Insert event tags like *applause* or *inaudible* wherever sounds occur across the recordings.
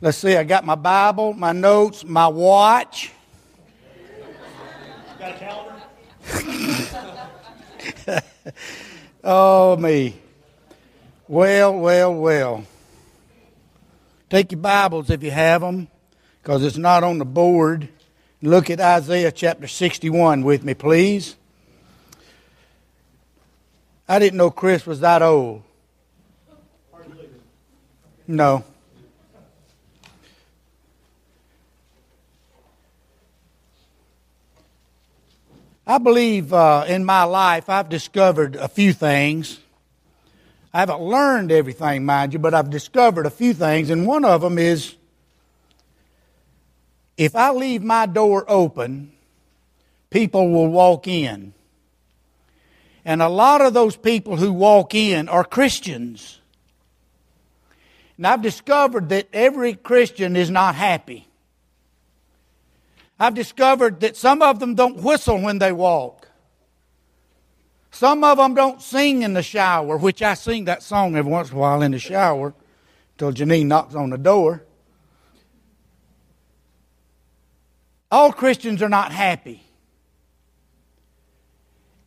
Let's see, I got my Bible, my notes, my watch. Got a calendar? *laughs* oh, me. Well, well, well. Take your Bibles if you have them, because it's not on the board. Look at Isaiah chapter 61 with me, please. I didn't know Chris was that old. No. I believe uh, in my life I've discovered a few things. I haven't learned everything, mind you, but I've discovered a few things, and one of them is if I leave my door open, people will walk in. And a lot of those people who walk in are Christians. And I've discovered that every Christian is not happy. I've discovered that some of them don't whistle when they walk. Some of them don't sing in the shower, which I sing that song every once in a while in the shower until Janine knocks on the door. All Christians are not happy.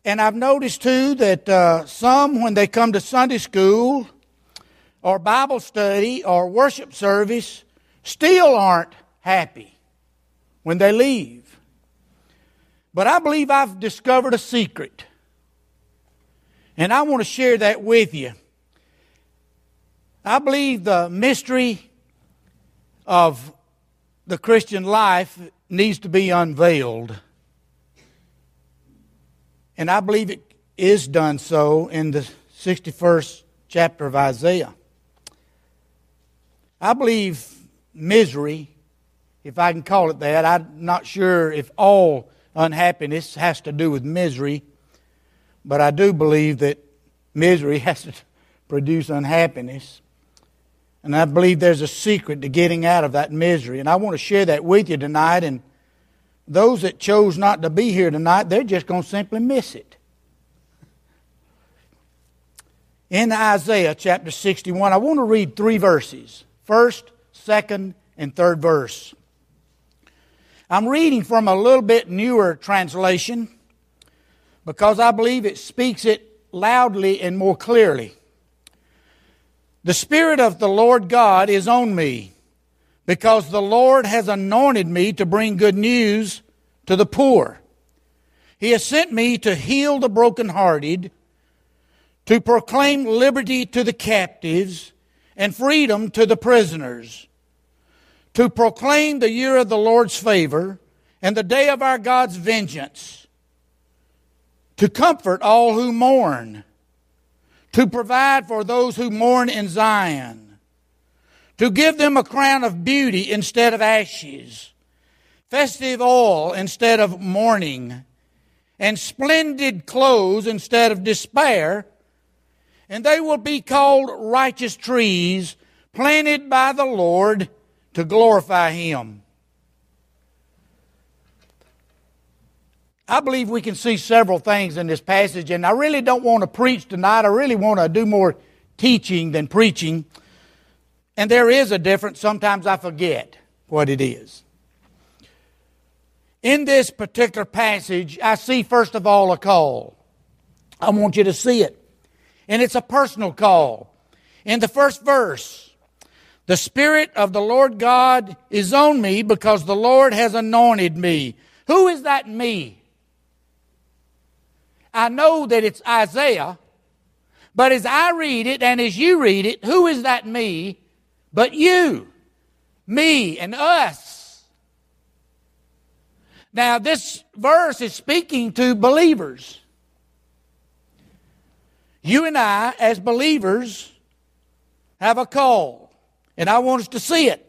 And I've noticed too that uh, some, when they come to Sunday school or Bible study or worship service, still aren't happy when they leave. But I believe I've discovered a secret. And I want to share that with you. I believe the mystery of the Christian life needs to be unveiled. And I believe it is done so in the 61st chapter of Isaiah. I believe misery if I can call it that. I'm not sure if all unhappiness has to do with misery, but I do believe that misery *laughs* has to produce unhappiness. And I believe there's a secret to getting out of that misery. And I want to share that with you tonight. And those that chose not to be here tonight, they're just going to simply miss it. In Isaiah chapter 61, I want to read three verses first, second, and third verse. I'm reading from a little bit newer translation because I believe it speaks it loudly and more clearly. The Spirit of the Lord God is on me because the Lord has anointed me to bring good news to the poor. He has sent me to heal the brokenhearted, to proclaim liberty to the captives, and freedom to the prisoners to proclaim the year of the Lord's favor and the day of our God's vengeance, to comfort all who mourn, to provide for those who mourn in Zion, to give them a crown of beauty instead of ashes, festive oil instead of mourning, and splendid clothes instead of despair, and they will be called righteous trees planted by the Lord to glorify Him. I believe we can see several things in this passage, and I really don't want to preach tonight. I really want to do more teaching than preaching. And there is a difference. Sometimes I forget what it is. In this particular passage, I see, first of all, a call. I want you to see it. And it's a personal call. In the first verse, the Spirit of the Lord God is on me because the Lord has anointed me. Who is that me? I know that it's Isaiah, but as I read it and as you read it, who is that me but you? Me and us. Now, this verse is speaking to believers. You and I, as believers, have a call. And I want us to see it.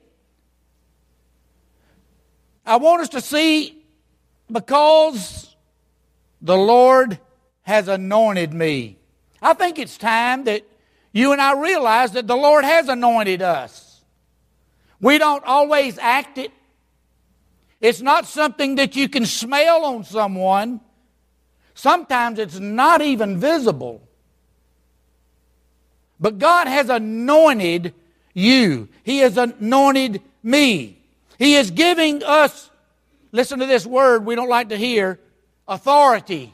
I want us to see because the Lord has anointed me. I think it's time that you and I realize that the Lord has anointed us. We don't always act it. It's not something that you can smell on someone. Sometimes it's not even visible. But God has anointed you. He has anointed me. He is giving us, listen to this word we don't like to hear, authority.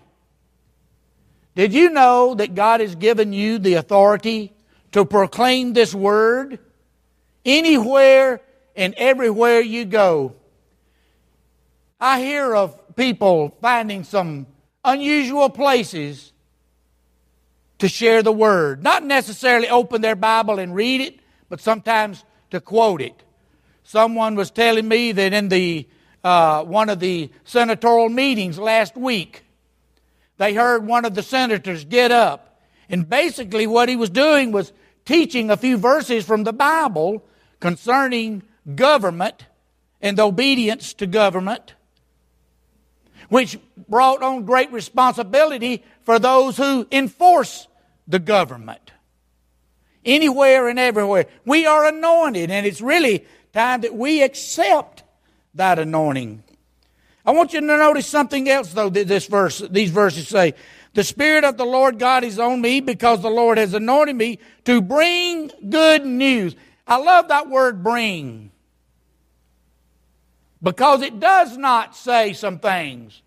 Did you know that God has given you the authority to proclaim this word anywhere and everywhere you go? I hear of people finding some unusual places to share the word. Not necessarily open their Bible and read it, but sometimes to quote it. Someone was telling me that in the uh, one of the senatorial meetings last week, they heard one of the senators get up, and basically what he was doing was teaching a few verses from the Bible concerning government and obedience to government, which brought on great responsibility for those who enforce the government. Anywhere and everywhere. We are anointed, and it's really time that we accept that anointing. I want you to notice something else, though, that this verse, these verses say. The Spirit of the Lord God is on me because the Lord has anointed me to bring good news. I love that word bring because it does not say some things.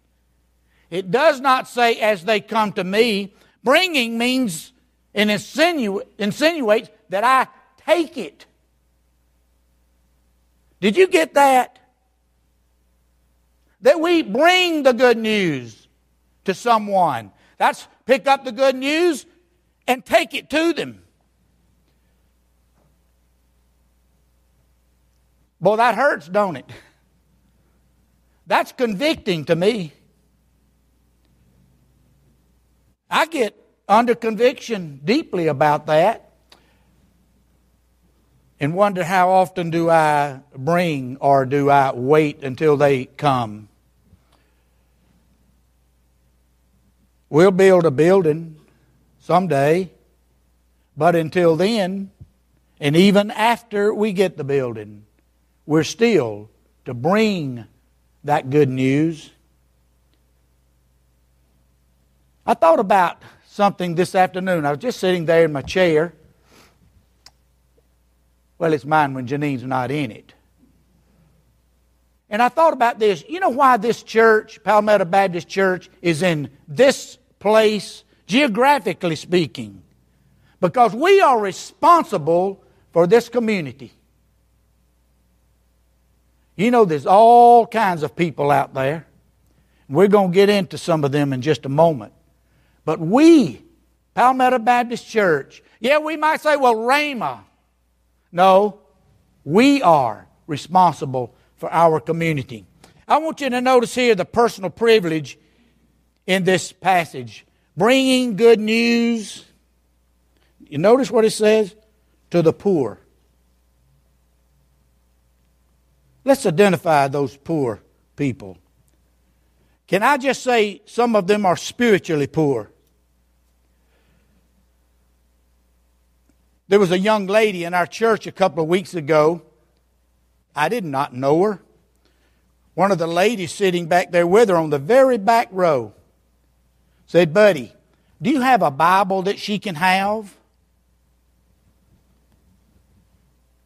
It does not say as they come to me. Bringing means and insinu- insinuates that I take it. Did you get that? That we bring the good news to someone. That's pick up the good news and take it to them. Boy, that hurts, don't it? That's convicting to me. I get under conviction deeply about that and wonder how often do I bring or do I wait until they come. We'll build a building someday, but until then, and even after we get the building, we're still to bring that good news. I thought about something this afternoon. I was just sitting there in my chair. Well, it's mine when Janine's not in it. And I thought about this. You know why this church, Palmetto Baptist Church, is in this place, geographically speaking? Because we are responsible for this community. You know, there's all kinds of people out there. We're going to get into some of them in just a moment. But we, Palmetto Baptist Church, yeah, we might say, well, Rama. No, we are responsible for our community. I want you to notice here the personal privilege in this passage bringing good news. You notice what it says? To the poor. Let's identify those poor people. Can I just say some of them are spiritually poor? There was a young lady in our church a couple of weeks ago. I did not know her. One of the ladies sitting back there with her on the very back row said, Buddy, do you have a Bible that she can have?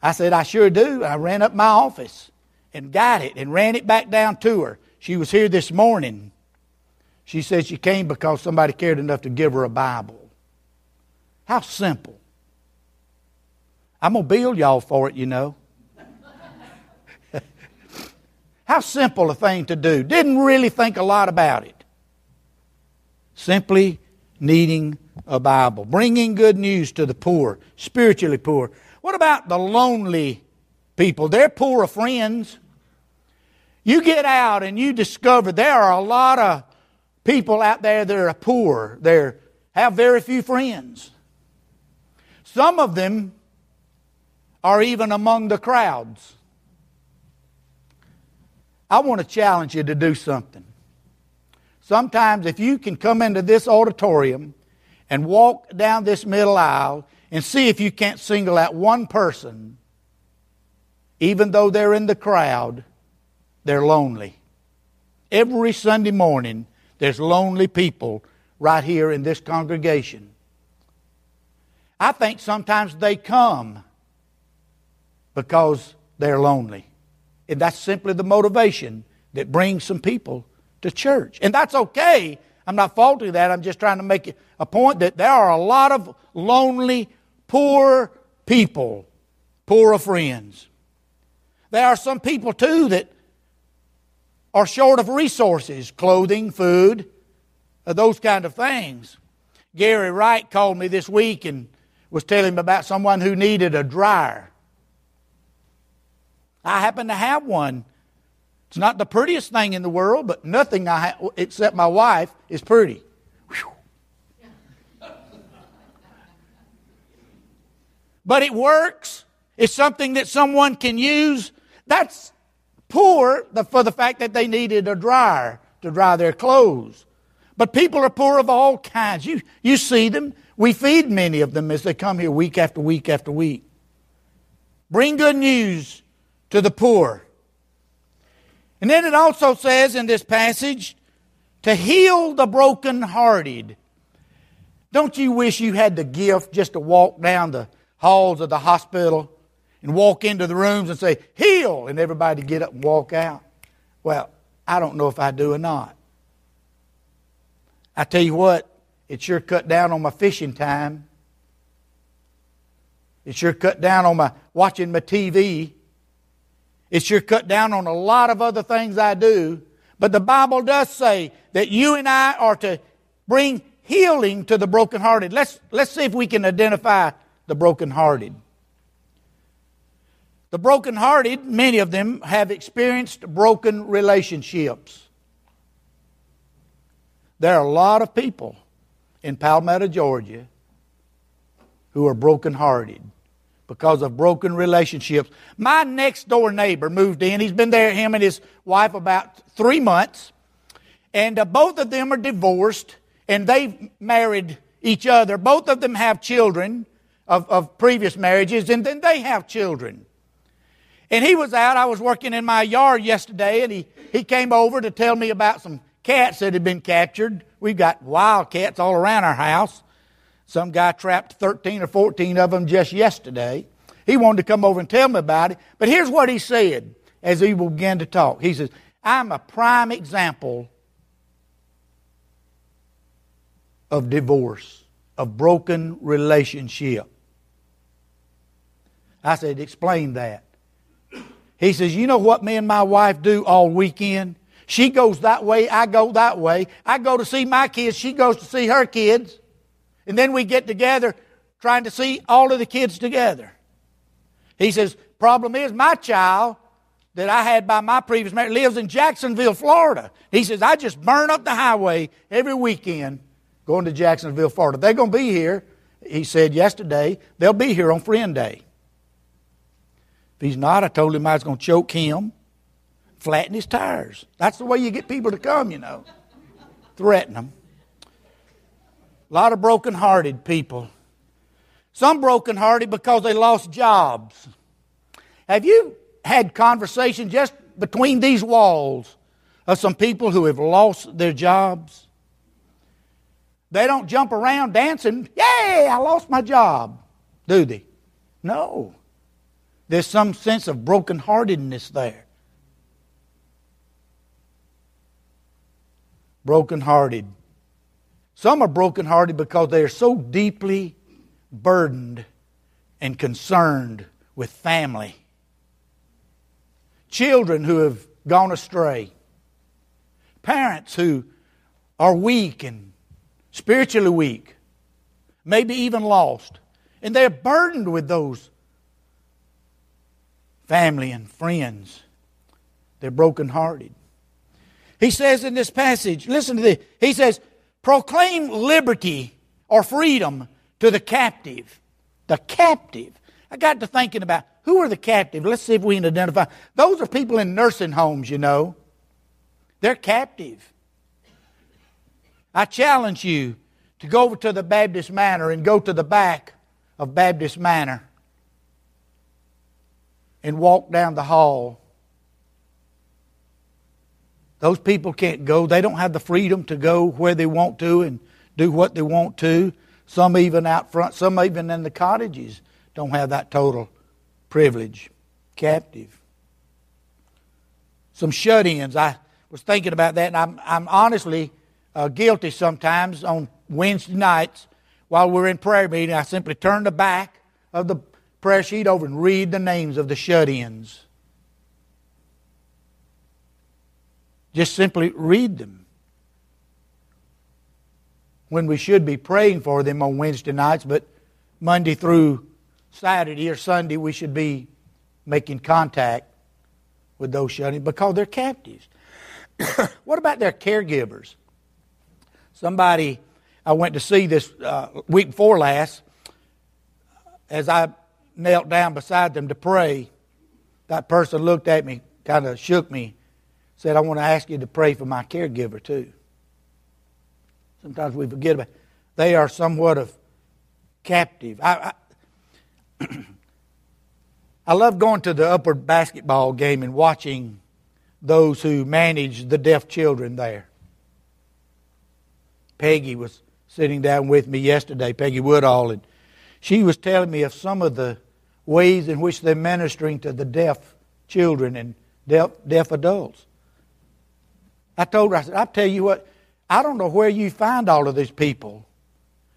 I said, I sure do. I ran up my office and got it and ran it back down to her. She was here this morning. She said she came because somebody cared enough to give her a Bible. How simple. I'm going to bill y'all for it, you know. *laughs* How simple a thing to do. Didn't really think a lot about it. Simply needing a Bible. Bringing good news to the poor, spiritually poor. What about the lonely people? They're poor of friends. You get out and you discover there are a lot of people out there that are poor. They have very few friends. Some of them or even among the crowds. I want to challenge you to do something. Sometimes, if you can come into this auditorium and walk down this middle aisle and see if you can't single out one person, even though they're in the crowd, they're lonely. Every Sunday morning, there's lonely people right here in this congregation. I think sometimes they come because they're lonely. And that's simply the motivation that brings some people to church. And that's okay. I'm not faulting that. I'm just trying to make a point that there are a lot of lonely, poor people, poor of friends. There are some people, too, that are short of resources clothing, food, uh, those kind of things. Gary Wright called me this week and was telling me about someone who needed a dryer. I happen to have one. It's not the prettiest thing in the world, but nothing I ha- except my wife is pretty. but it works. It's something that someone can use. That's poor for the fact that they needed a dryer to dry their clothes. But people are poor of all kinds. You, you see them. We feed many of them as they come here week after week after week. Bring good news to the poor. And then it also says in this passage to heal the brokenhearted. Don't you wish you had the gift just to walk down the halls of the hospital and walk into the rooms and say, heal, and everybody get up and walk out? Well, I don't know if I do or not. I tell you what, it sure cut down on my fishing time. It sure cut down on my watching my TV. It sure cut down on a lot of other things I do. But the Bible does say that you and I are to bring healing to the brokenhearted. Let's, let's see if we can identify the brokenhearted. The brokenhearted, many of them have experienced broken relationships. There are a lot of people in Palmetto, Georgia, who are brokenhearted because of broken relationships. My next door neighbor moved in. He's been there, him and his wife, about three months. And uh, both of them are divorced and they've married each other. Both of them have children of, of previous marriages and then they have children. And he was out. I was working in my yard yesterday and he, he came over to tell me about some cats that had been captured. We've got wild cats all around our house. Some guy trapped 13 or 14 of them just yesterday. He wanted to come over and tell me about it. But here's what he said as he began to talk. He says, I'm a prime example of divorce, of broken relationship. I said, explain that. He says, You know what me and my wife do all weekend? She goes that way, I go that way. I go to see my kids, she goes to see her kids. And then we get together trying to see all of the kids together. He says, problem is my child that I had by my previous marriage lives in Jacksonville, Florida. He says, I just burn up the highway every weekend going to Jacksonville, Florida. They're going to be here, he said yesterday. They'll be here on Friend Day. If he's not, I told him I was going to choke him flatten his tires. That's the way you get people to come, you know. Threaten them. A lot of broken-hearted people. Some broken-hearted because they lost jobs. Have you had conversations just between these walls of some people who have lost their jobs? They don't jump around dancing, yay, I lost my job, do they? No. There's some sense of brokenheartedness there. brokenhearted. Some are brokenhearted because they are so deeply burdened and concerned with family. Children who have gone astray. Parents who are weak and spiritually weak, maybe even lost. And they're burdened with those family and friends. They're brokenhearted. He says in this passage, listen to this. He says, proclaim liberty or freedom to the captive. The captive. I got to thinking about who are the captive? Let's see if we can identify. Those are people in nursing homes, you know. They're captive. I challenge you to go over to the Baptist Manor and go to the back of Baptist Manor and walk down the hall those people can't go. They don't have the freedom to go where they want to and do what they want to. Some even out front, some even in the cottages don't have that total privilege. captive. Some shut ins. I was thinking about that, and I'm, I'm honestly uh, guilty sometimes on Wednesday nights while we're in prayer meeting. I simply turn the back of the prayer sheet over and read the names of the shut ins. Just simply read them. When we should be praying for them on Wednesday nights, but Monday through Saturday or Sunday, we should be making contact with those shut ins because they're captives. *coughs* what about their caregivers? Somebody I went to see this uh, week before last, as I knelt down beside them to pray, that person looked at me, kind of shook me, said, I want to ask you to pray for my caregiver too. Sometimes we forget about it. They are somewhat of captive. I, I, *clears throat* I love going to the upward basketball game and watching those who manage the deaf children there. Peggy was sitting down with me yesterday, Peggy Woodall, and she was telling me of some of the ways in which they're ministering to the deaf children and deaf, deaf adults. I told her, I said, I'll tell you what, I don't know where you find all of these people.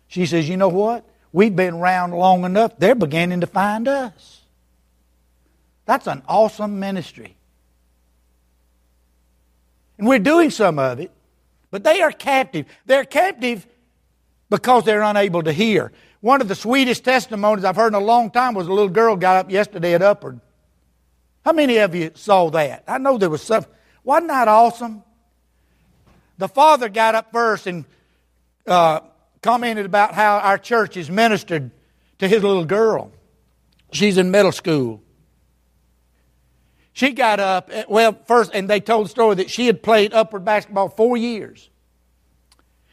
She says, You know what? We've been around long enough, they're beginning to find us. That's an awesome ministry. And we're doing some of it, but they are captive. They're captive because they're unable to hear. One of the sweetest testimonies I've heard in a long time was a little girl got up yesterday at Upward. How many of you saw that? I know there was some. Wasn't that awesome? The father got up first and uh, commented about how our church has ministered to his little girl. She's in middle school. She got up, eh, well, first, and they told the story that she had played upward basketball four years.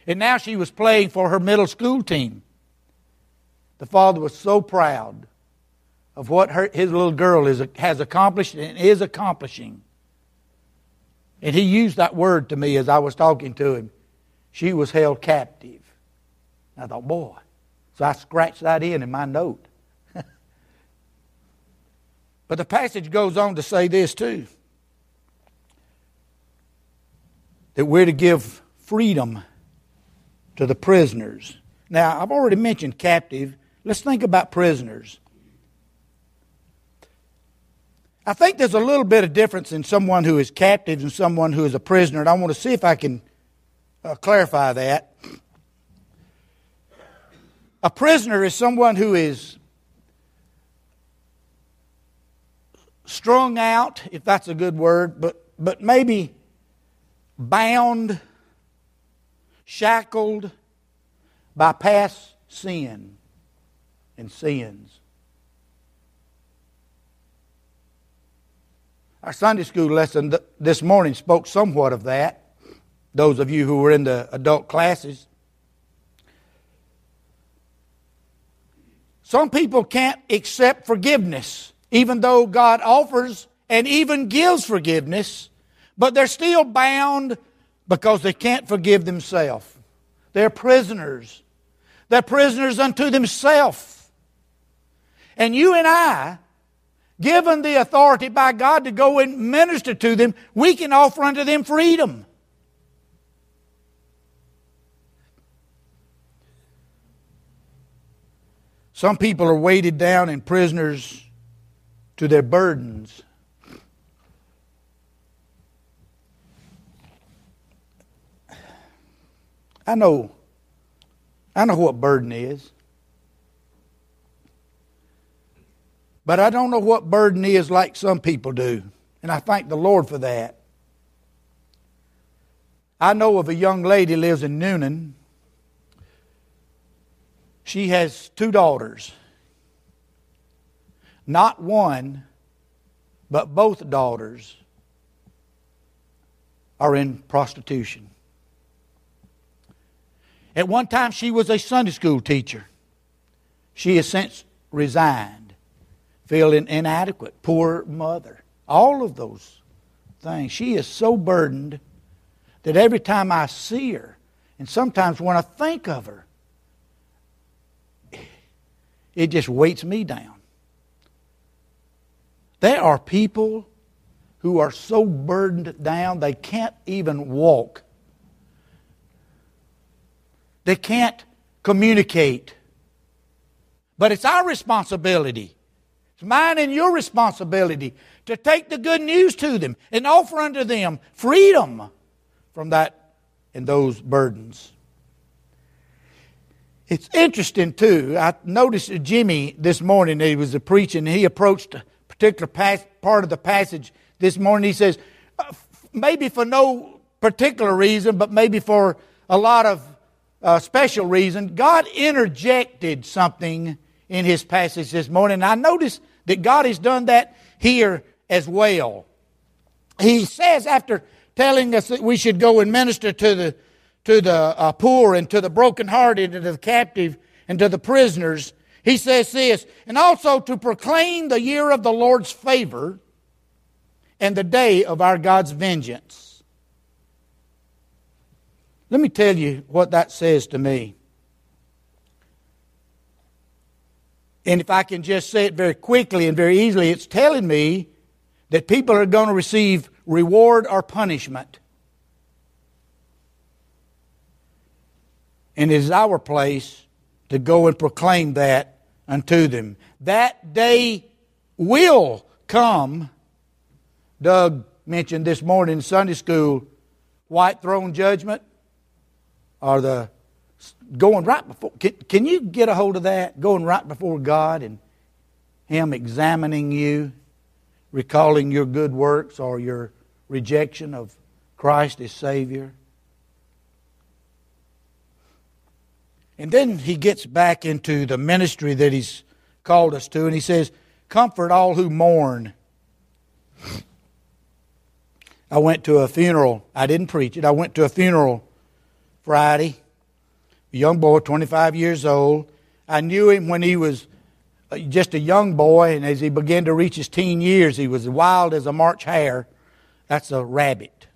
And now she was playing for her middle school team. The father was so proud of what her, his little girl is, has accomplished and is accomplishing. And he used that word to me as I was talking to him. She was held captive. I thought, boy. So I scratched that in in my note. *laughs* but the passage goes on to say this too that we're to give freedom to the prisoners. Now, I've already mentioned captive. Let's think about prisoners. I think there's a little bit of difference in someone who is captive and someone who is a prisoner, and I want to see if I can uh, clarify that. A prisoner is someone who is strung out, if that's a good word, but, but maybe bound, shackled by past sin and sins. Our Sunday school lesson this morning spoke somewhat of that. Those of you who were in the adult classes. Some people can't accept forgiveness, even though God offers and even gives forgiveness, but they're still bound because they can't forgive themselves. They're prisoners. They're prisoners unto themselves. And you and I, given the authority by God to go and minister to them, we can offer unto them freedom. Some people are weighted down and prisoners to their burdens. I know I know what burden is. But I don't know what burden is like some people do. And I thank the Lord for that. I know of a young lady lives in Newnan. she has two daughters. Not one, but both daughters are in prostitution. At one time, she was a Sunday school teacher. She has since resigned, feeling inadequate, poor mother. All of those things. She is so burdened that every time I see her, and sometimes when I think of her, it just weights me down. There are people who are so burdened down they can't even walk. They can't communicate. But it's our responsibility. It's mine and your responsibility to take the good news to them and offer unto them freedom from that and those burdens. It's interesting too. I noticed Jimmy this morning. He was preaching. He approached a particular part of the passage this morning. He says, uh, maybe for no particular reason, but maybe for a lot of uh, special reason, God interjected something in his passage this morning. I notice that God has done that here as well. He says, after telling us that we should go and minister to the, to the uh, poor and to the brokenhearted and to the captive and to the prisoners, he says this, and also to proclaim the year of the Lord's favor and the day of our God's vengeance. Let me tell you what that says to me. And if I can just say it very quickly and very easily, it's telling me that people are going to receive reward or punishment. And it is our place to go and proclaim that unto them. That day will come. Doug mentioned this morning in Sunday school white throne judgment or the going right before. Can, can you get a hold of that? Going right before God and Him examining you, recalling your good works or your rejection of Christ as Savior. And then he gets back into the ministry that he's called us to, and he says, Comfort all who mourn. I went to a funeral. I didn't preach it. I went to a funeral Friday young boy, 25 years old. I knew him when he was uh, just a young boy, and as he began to reach his teen years, he was wild as a March hare. That's a rabbit.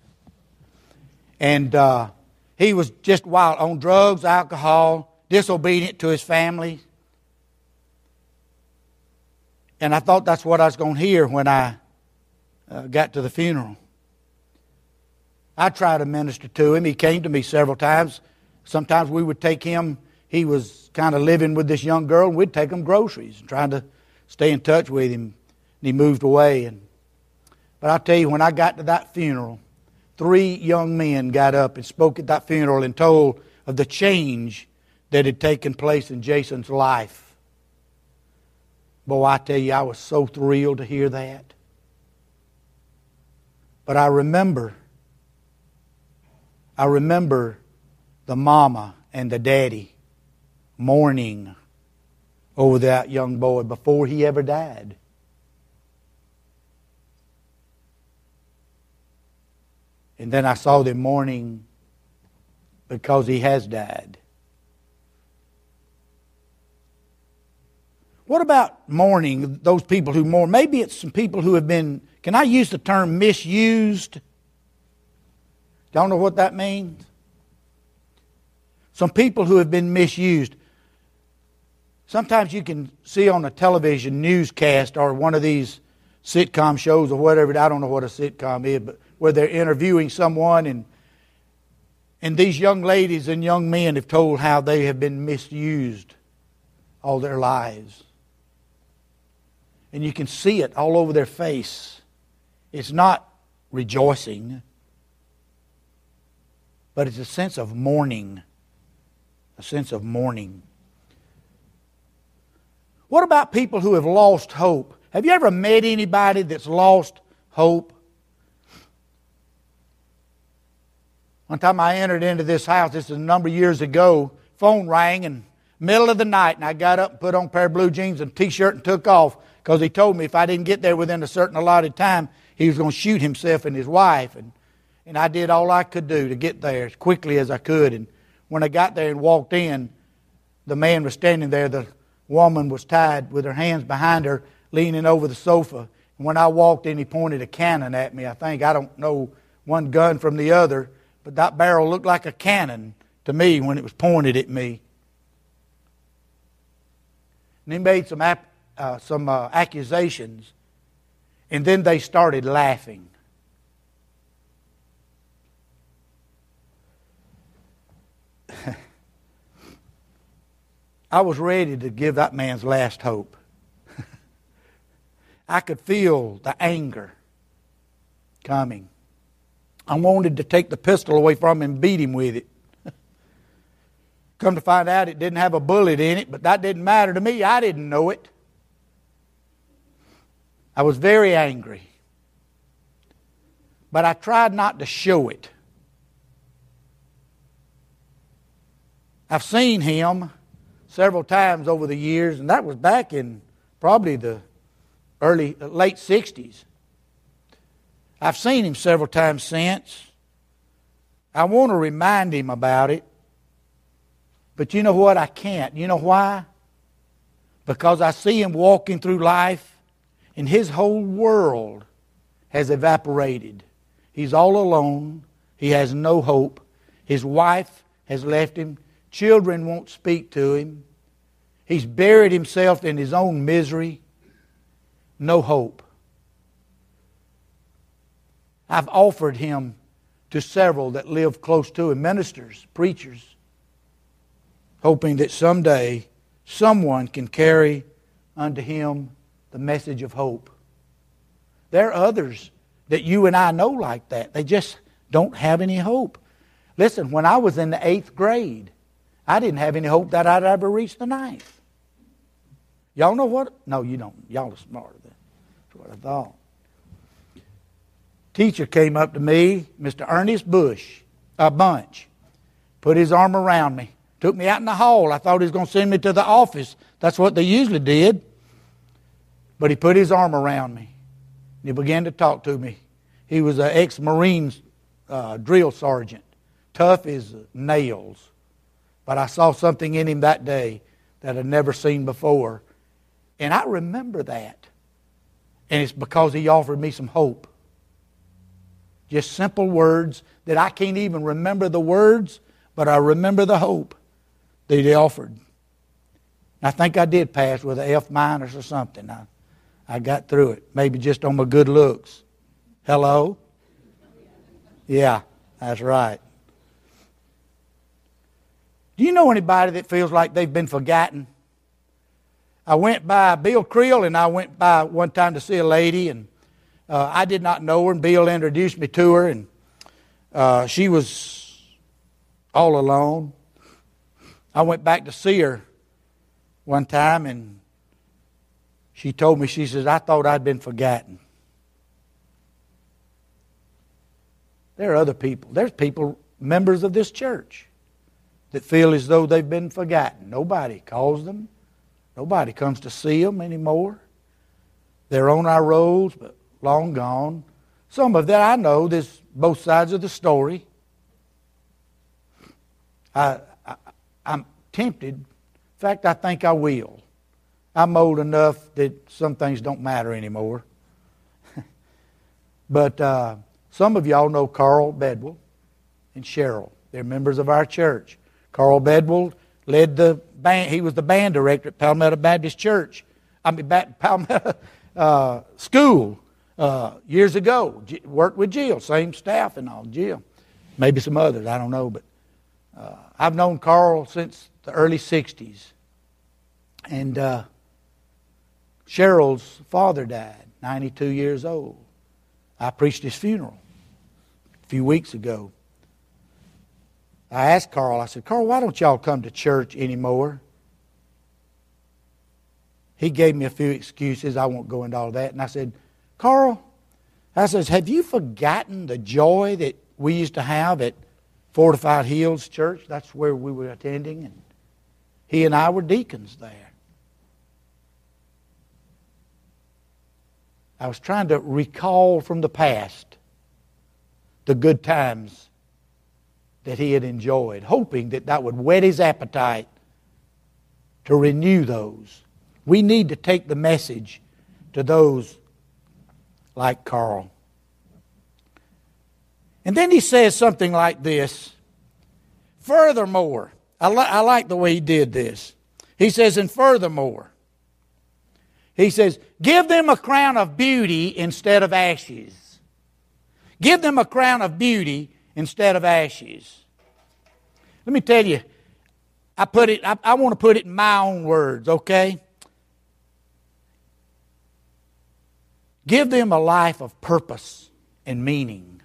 And uh, he was just wild on drugs, alcohol, disobedient to his family. And I thought that's what I was going to hear when I uh, got to the funeral. I tried to minister to him. He came to me several times Sometimes we would take him, he was kind of living with this young girl, and we'd take him groceries and trying to stay in touch with him. And he moved away. And, but I tell you, when I got to that funeral, three young men got up and spoke at that funeral and told of the change that had taken place in Jason's life. Boy, I tell you, I was so thrilled to hear that. But I remember, I remember the mama and the daddy mourning over that young boy before he ever died. And then I saw them mourning because he has died. What about mourning, those people who mourn? Maybe it's some people who have been, can I use the term misused? Don't know what that means? Some people who have been misused. Sometimes you can see on a television newscast or one of these sitcom shows or whatever. I don't know what a sitcom is, but where they're interviewing someone and and these young ladies and young men have told how they have been misused all their lives. And you can see it all over their face. It's not rejoicing, but it's a sense of mourning a sense of mourning. What about people who have lost hope? Have you ever met anybody that's lost hope? One time I entered into this house, this is a number of years ago, phone rang and middle of the night, and I got up and put on a pair of blue jeans and t-shirt and took off because he told me if I didn't get there within a certain allotted time, he was going to shoot himself and his wife. And, and I did all I could do to get there as quickly as I could. And when I got there and walked in, the man was standing there. The woman was tied with her hands behind her, leaning over the sofa. And when I walked in, he pointed a cannon at me. I think I don't know one gun from the other, but that barrel looked like a cannon to me when it was pointed at me. And he made some, uh, some uh, accusations. And then they started laughing. I was ready to give that man's last hope. *laughs* I could feel the anger coming. I wanted to take the pistol away from him and beat him with it. *laughs* Come to find out, it didn't have a bullet in it, but that didn't matter to me. I didn't know it. I was very angry. But I tried not to show it. I've seen him several times over the years, and that was back in probably the early, late 60s. I've seen him several times since. I want to remind him about it. But you know what? I can't. You know why? Because I see him walking through life and his whole world has evaporated. He's all alone. He has no hope. His wife has left him. Children won't speak to him. He's buried himself in his own misery. No hope. I've offered him to several that live close to him, ministers, preachers, hoping that someday someone can carry unto him the message of hope. There are others that you and I know like that. They just don't have any hope. Listen, when I was in the eighth grade, I didn't have any hope that I'd ever reach the ninth. Y'all know what? No, you don't. Y'all are smarter than that's what I thought. Teacher came up to me, Mr. Ernest Bush, a bunch, put his arm around me, took me out in the hall. I thought he was going to send me to the office. That's what they usually did. But he put his arm around me. And he began to talk to me. He was an ex Marine uh, drill sergeant, tough as nails. But I saw something in him that day that I'd never seen before. And I remember that. And it's because he offered me some hope. Just simple words that I can't even remember the words, but I remember the hope that he offered. I think I did pass with an F minus or something. I, I got through it, maybe just on my good looks. Hello? Yeah, that's right. Do you know anybody that feels like they've been forgotten? I went by Bill Creel and I went by one time to see a lady and uh, I did not know her and Bill introduced me to her and uh, she was all alone. I went back to see her one time and she told me, she says, I thought I'd been forgotten. There are other people. There's people, members of this church, that feel as though they've been forgotten. Nobody calls them. Nobody comes to see them anymore. They're on our rolls, but long gone. Some of that I know, there's both sides of the story. I, I, I'm tempted. In fact, I think I will. I'm old enough that some things don't matter anymore. *laughs* but uh, some of y'all know Carl Bedwell and Cheryl. They're members of our church. Carl Bedwell led the band. He was the band director at Palmetto Baptist Church. I mean, Palmetto *laughs* uh, School uh, years ago. G- worked with Jill, same staff and all. Jill, maybe some others. I don't know, but uh, I've known Carl since the early '60s, and uh, Cheryl's father died, 92 years old. I preached his funeral a few weeks ago. I asked Carl, I said, Carl, why don't y'all come to church anymore? He gave me a few excuses. I won't go into all that. And I said, Carl, I says, have you forgotten the joy that we used to have at Fortified Hills Church? That's where we were attending. And he and I were deacons there. I was trying to recall from the past the good times that he had enjoyed, hoping that that would whet his appetite to renew those. We need to take the message to those like Carl. And then he says something like this Furthermore, I, li- I like the way he did this. He says, and furthermore, He says, Give them a crown of beauty instead of ashes. Give them a crown of beauty instead of ashes. Let me tell you, I put it, I, I want to put it in my own words, okay? Give them a life of purpose and meaning.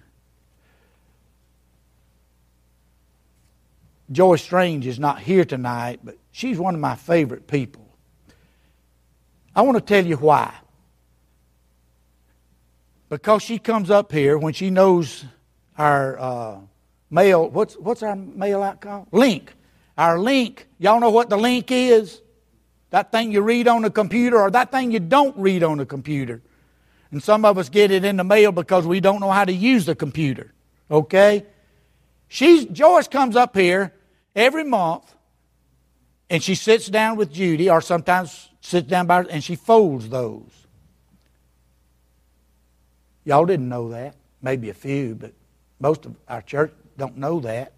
Joyce Strange is not here tonight, but she's one of my favorite people. I want to tell you why. Because she comes up here when she knows our uh, mail, what's, what's our mail out called? Link. Our link. Y'all know what the link is? That thing you read on the computer or that thing you don't read on the computer. And some of us get it in the mail because we don't know how to use the computer. Okay? She's, Joyce comes up here every month and she sits down with Judy, or sometimes sits down by her, and she folds those. Y'all didn't know that. Maybe a few, but most of our church don't know that.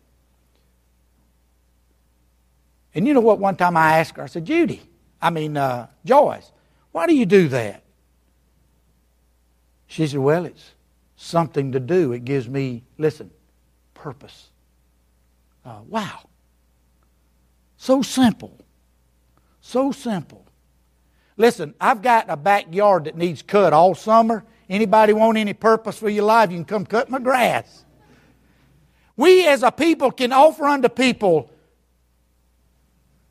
And you know what? One time I asked her, I said, Judy, I mean, uh, Joyce, why do you do that? She said, Well, it's something to do. It gives me, listen, purpose. Uh, wow. So simple. So simple. Listen, I've got a backyard that needs cut all summer. Anybody want any purpose for your life, you can come cut my grass. We as a people can offer unto people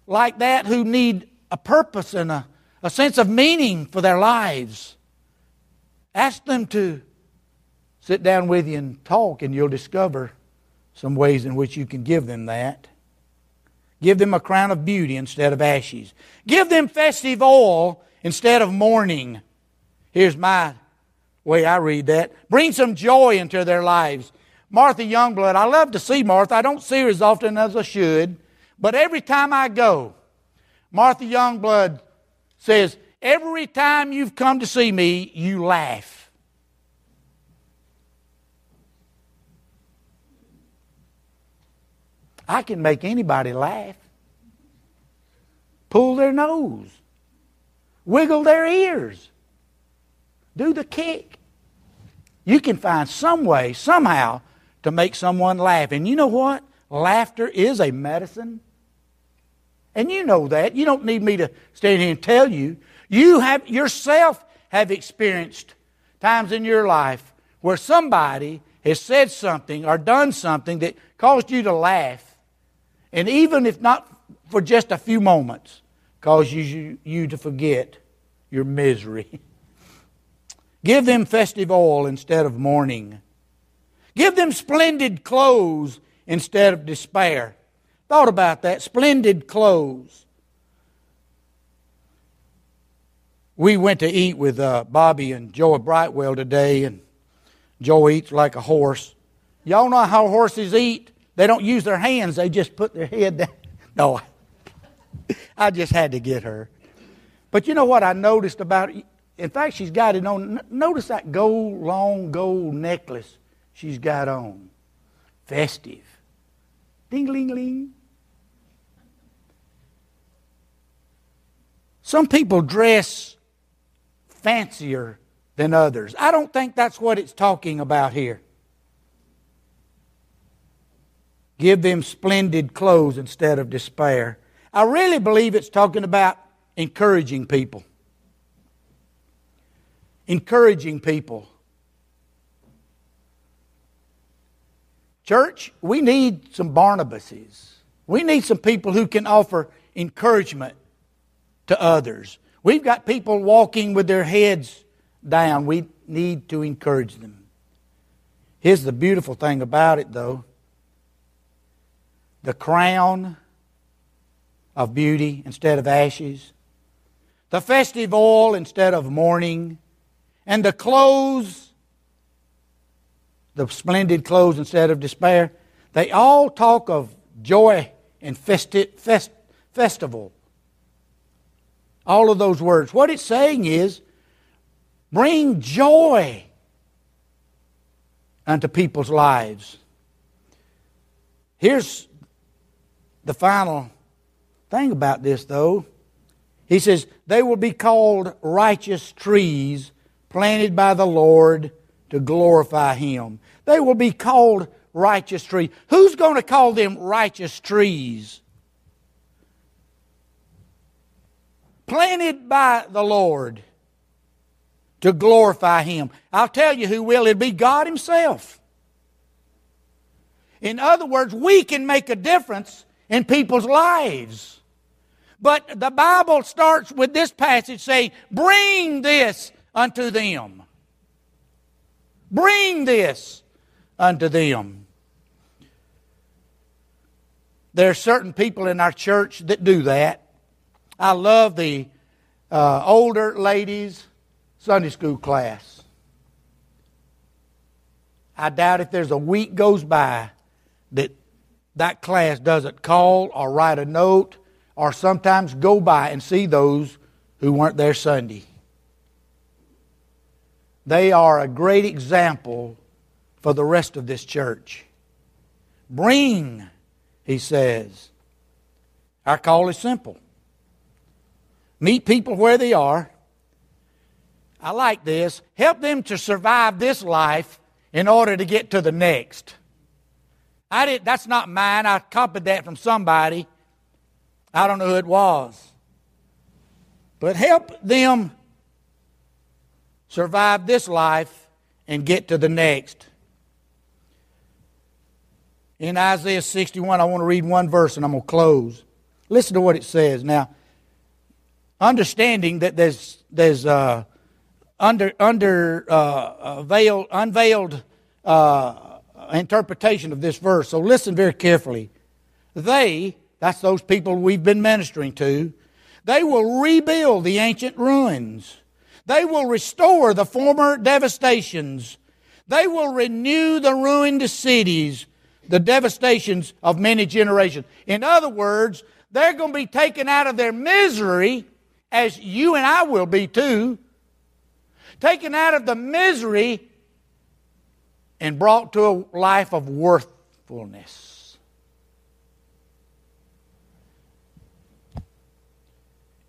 like that who need a purpose and a, a sense of meaning for their lives. Ask them to sit down with you and talk, and you'll discover some ways in which you can give them that. Give them a crown of beauty instead of ashes. Give them festive oil instead of mourning. Here's my way I read that. Bring some joy into their lives. Martha Youngblood, I love to see Martha. I don't see her as often as I should, but every time I go, Martha Youngblood says, Every time you've come to see me, you laugh. I can make anybody laugh, pull their nose, wiggle their ears, do the kick. You can find some way, somehow, to make someone laugh. And you know what? Laughter is a medicine. And you know that. You don't need me to stand here and tell you. You have yourself have experienced times in your life where somebody has said something or done something that caused you to laugh and even if not for just a few moments, cause you, you to forget your misery. *laughs* Give them festive oil instead of mourning. Give them splendid clothes instead of despair. Thought about that. Splendid clothes. We went to eat with uh, Bobby and Joey Brightwell today, and Joe eats like a horse. Y'all know how horses eat? They don't use their hands, they just put their head down. *laughs* No, I just had to get her. But you know what I noticed about it? In fact, she's got it on. Notice that gold, long gold necklace she's got on. Festive. Ding, ling, ling. Some people dress fancier than others. I don't think that's what it's talking about here. Give them splendid clothes instead of despair. I really believe it's talking about encouraging people. Encouraging people. Church, we need some Barnabases. We need some people who can offer encouragement to others. We've got people walking with their heads down. We need to encourage them. Here's the beautiful thing about it, though the crown of beauty instead of ashes, the festive oil instead of mourning, and the clothes, the splendid clothes instead of despair. They all talk of joy and festi- fest- festival. All of those words. What it's saying is bring joy unto people's lives. Here's the final thing about this, though, He says, They will be called righteous trees planted by the Lord to glorify Him. They will be called righteous trees. Who's going to call them righteous trees? Planted by the Lord to glorify Him. I'll tell you who will. It'll be God Himself. In other words, we can make a difference in people's lives. But the Bible starts with this passage saying, Bring this unto them. Bring this unto them. There are certain people in our church that do that. I love the uh, older ladies Sunday school class. I doubt if there's a week goes by that that class doesn't call or write a note or sometimes go by and see those who weren't there Sunday. They are a great example for the rest of this church. Bring, he says. Our call is simple meet people where they are. I like this. Help them to survive this life in order to get to the next. I did, that's not mine. I copied that from somebody. I don't know who it was. But help them survive this life and get to the next. In Isaiah 61, I want to read one verse and I'm going to close. Listen to what it says. Now, understanding that there's, there's uh, under, under uh, veiled, unveiled uh, interpretation of this verse. So listen very carefully. They, that's those people we've been ministering to, they will rebuild the ancient ruins. They will restore the former devastations. They will renew the ruined cities, the devastations of many generations. In other words, they're going to be taken out of their misery, as you and I will be too, taken out of the misery and brought to a life of worthfulness.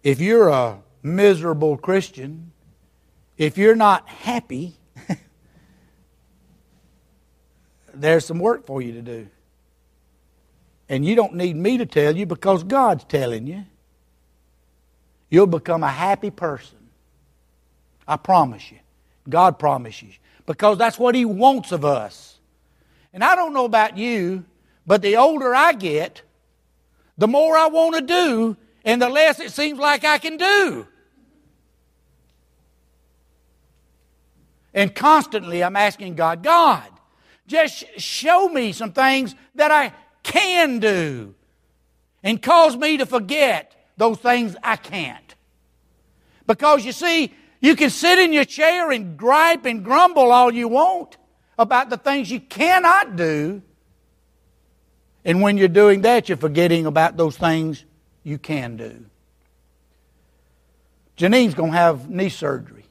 If you're a miserable Christian, if you're not happy, there's some work for you to do. And you don't need me to tell you because God's telling you. You'll become a happy person. I promise you. God promises you. because that's what He wants of us. And I don't know about you, but the older I get, the more I want to do, and the less it seems like I can do. And constantly I'm asking God, God, just show me some things that I can do and cause me to forget those things I can't. Because you see, you can sit in your chair and gripe and grumble all you want about the things you cannot do. And when you're doing that, you're forgetting about those things you can do. Janine's going to have knee surgery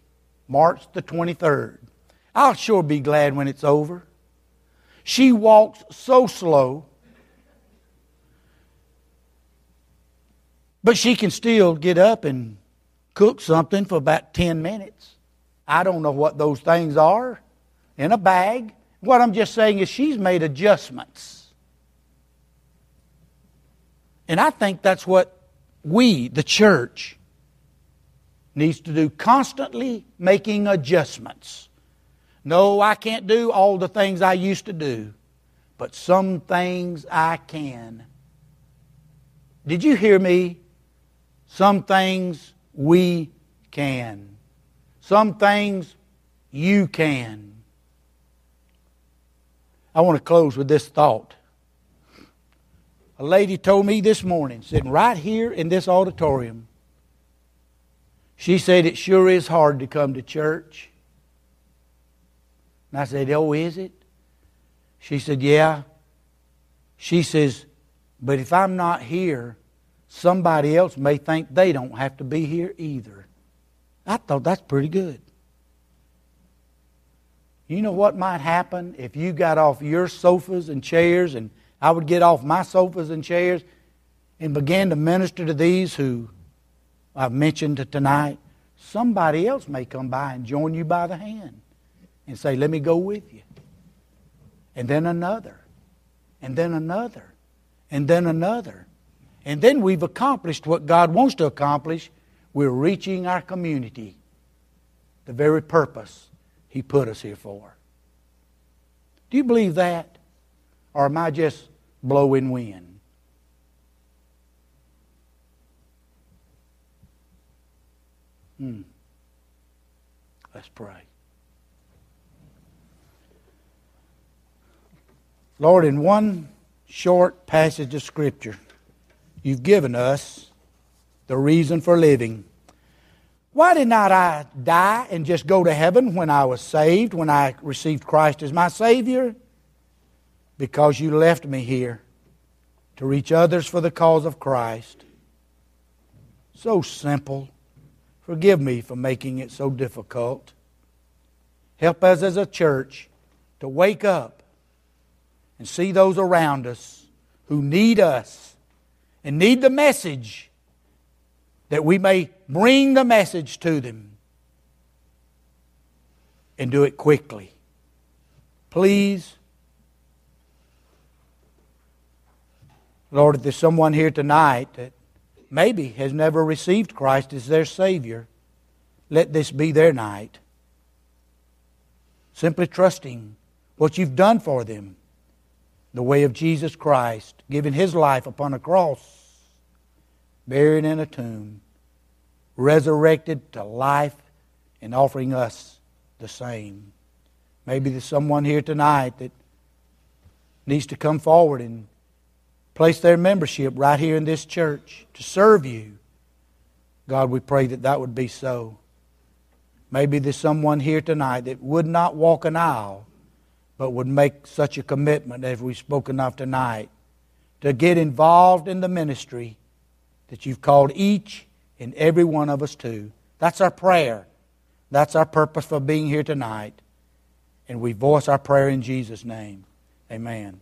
March the 23rd. I'll sure be glad when it's over. She walks so slow, but she can still get up and cook something for about 10 minutes. I don't know what those things are in a bag. What I'm just saying is she's made adjustments. And I think that's what we, the church, needs to do constantly making adjustments. No, I can't do all the things I used to do, but some things I can. Did you hear me? Some things we can. Some things you can. I want to close with this thought. A lady told me this morning, sitting right here in this auditorium, she said, It sure is hard to come to church. And I said, Oh, is it? She said, Yeah. She says, But if I'm not here, somebody else may think they don't have to be here either. I thought that's pretty good. You know what might happen if you got off your sofas and chairs, and I would get off my sofas and chairs and began to minister to these who I've mentioned tonight, somebody else may come by and join you by the hand and say, Let me go with you. And then another, and then another, and then another. And then we've accomplished what God wants to accomplish. We're reaching our community, the very purpose He put us here for. Do you believe that? Or am I just blowing wind? Hmm. Let's pray. Lord, in one short passage of Scripture, you've given us the reason for living. Why did not I die and just go to heaven when I was saved, when I received Christ as my Savior? Because you left me here to reach others for the cause of Christ. So simple. Forgive me for making it so difficult. Help us as a church to wake up and see those around us who need us and need the message that we may bring the message to them and do it quickly. Please, Lord, if there's someone here tonight that maybe has never received Christ as their Savior, let this be their night. Simply trusting what you've done for them, the way of Jesus Christ, giving His life upon a cross buried in a tomb, resurrected to life, and offering us the same. Maybe there's someone here tonight that needs to come forward and place their membership right here in this church to serve you. God, we pray that that would be so. Maybe there's someone here tonight that would not walk an aisle, but would make such a commitment as we've spoken of tonight to get involved in the ministry that you've called each and every one of us to. That's our prayer. That's our purpose for being here tonight. And we voice our prayer in Jesus' name. Amen.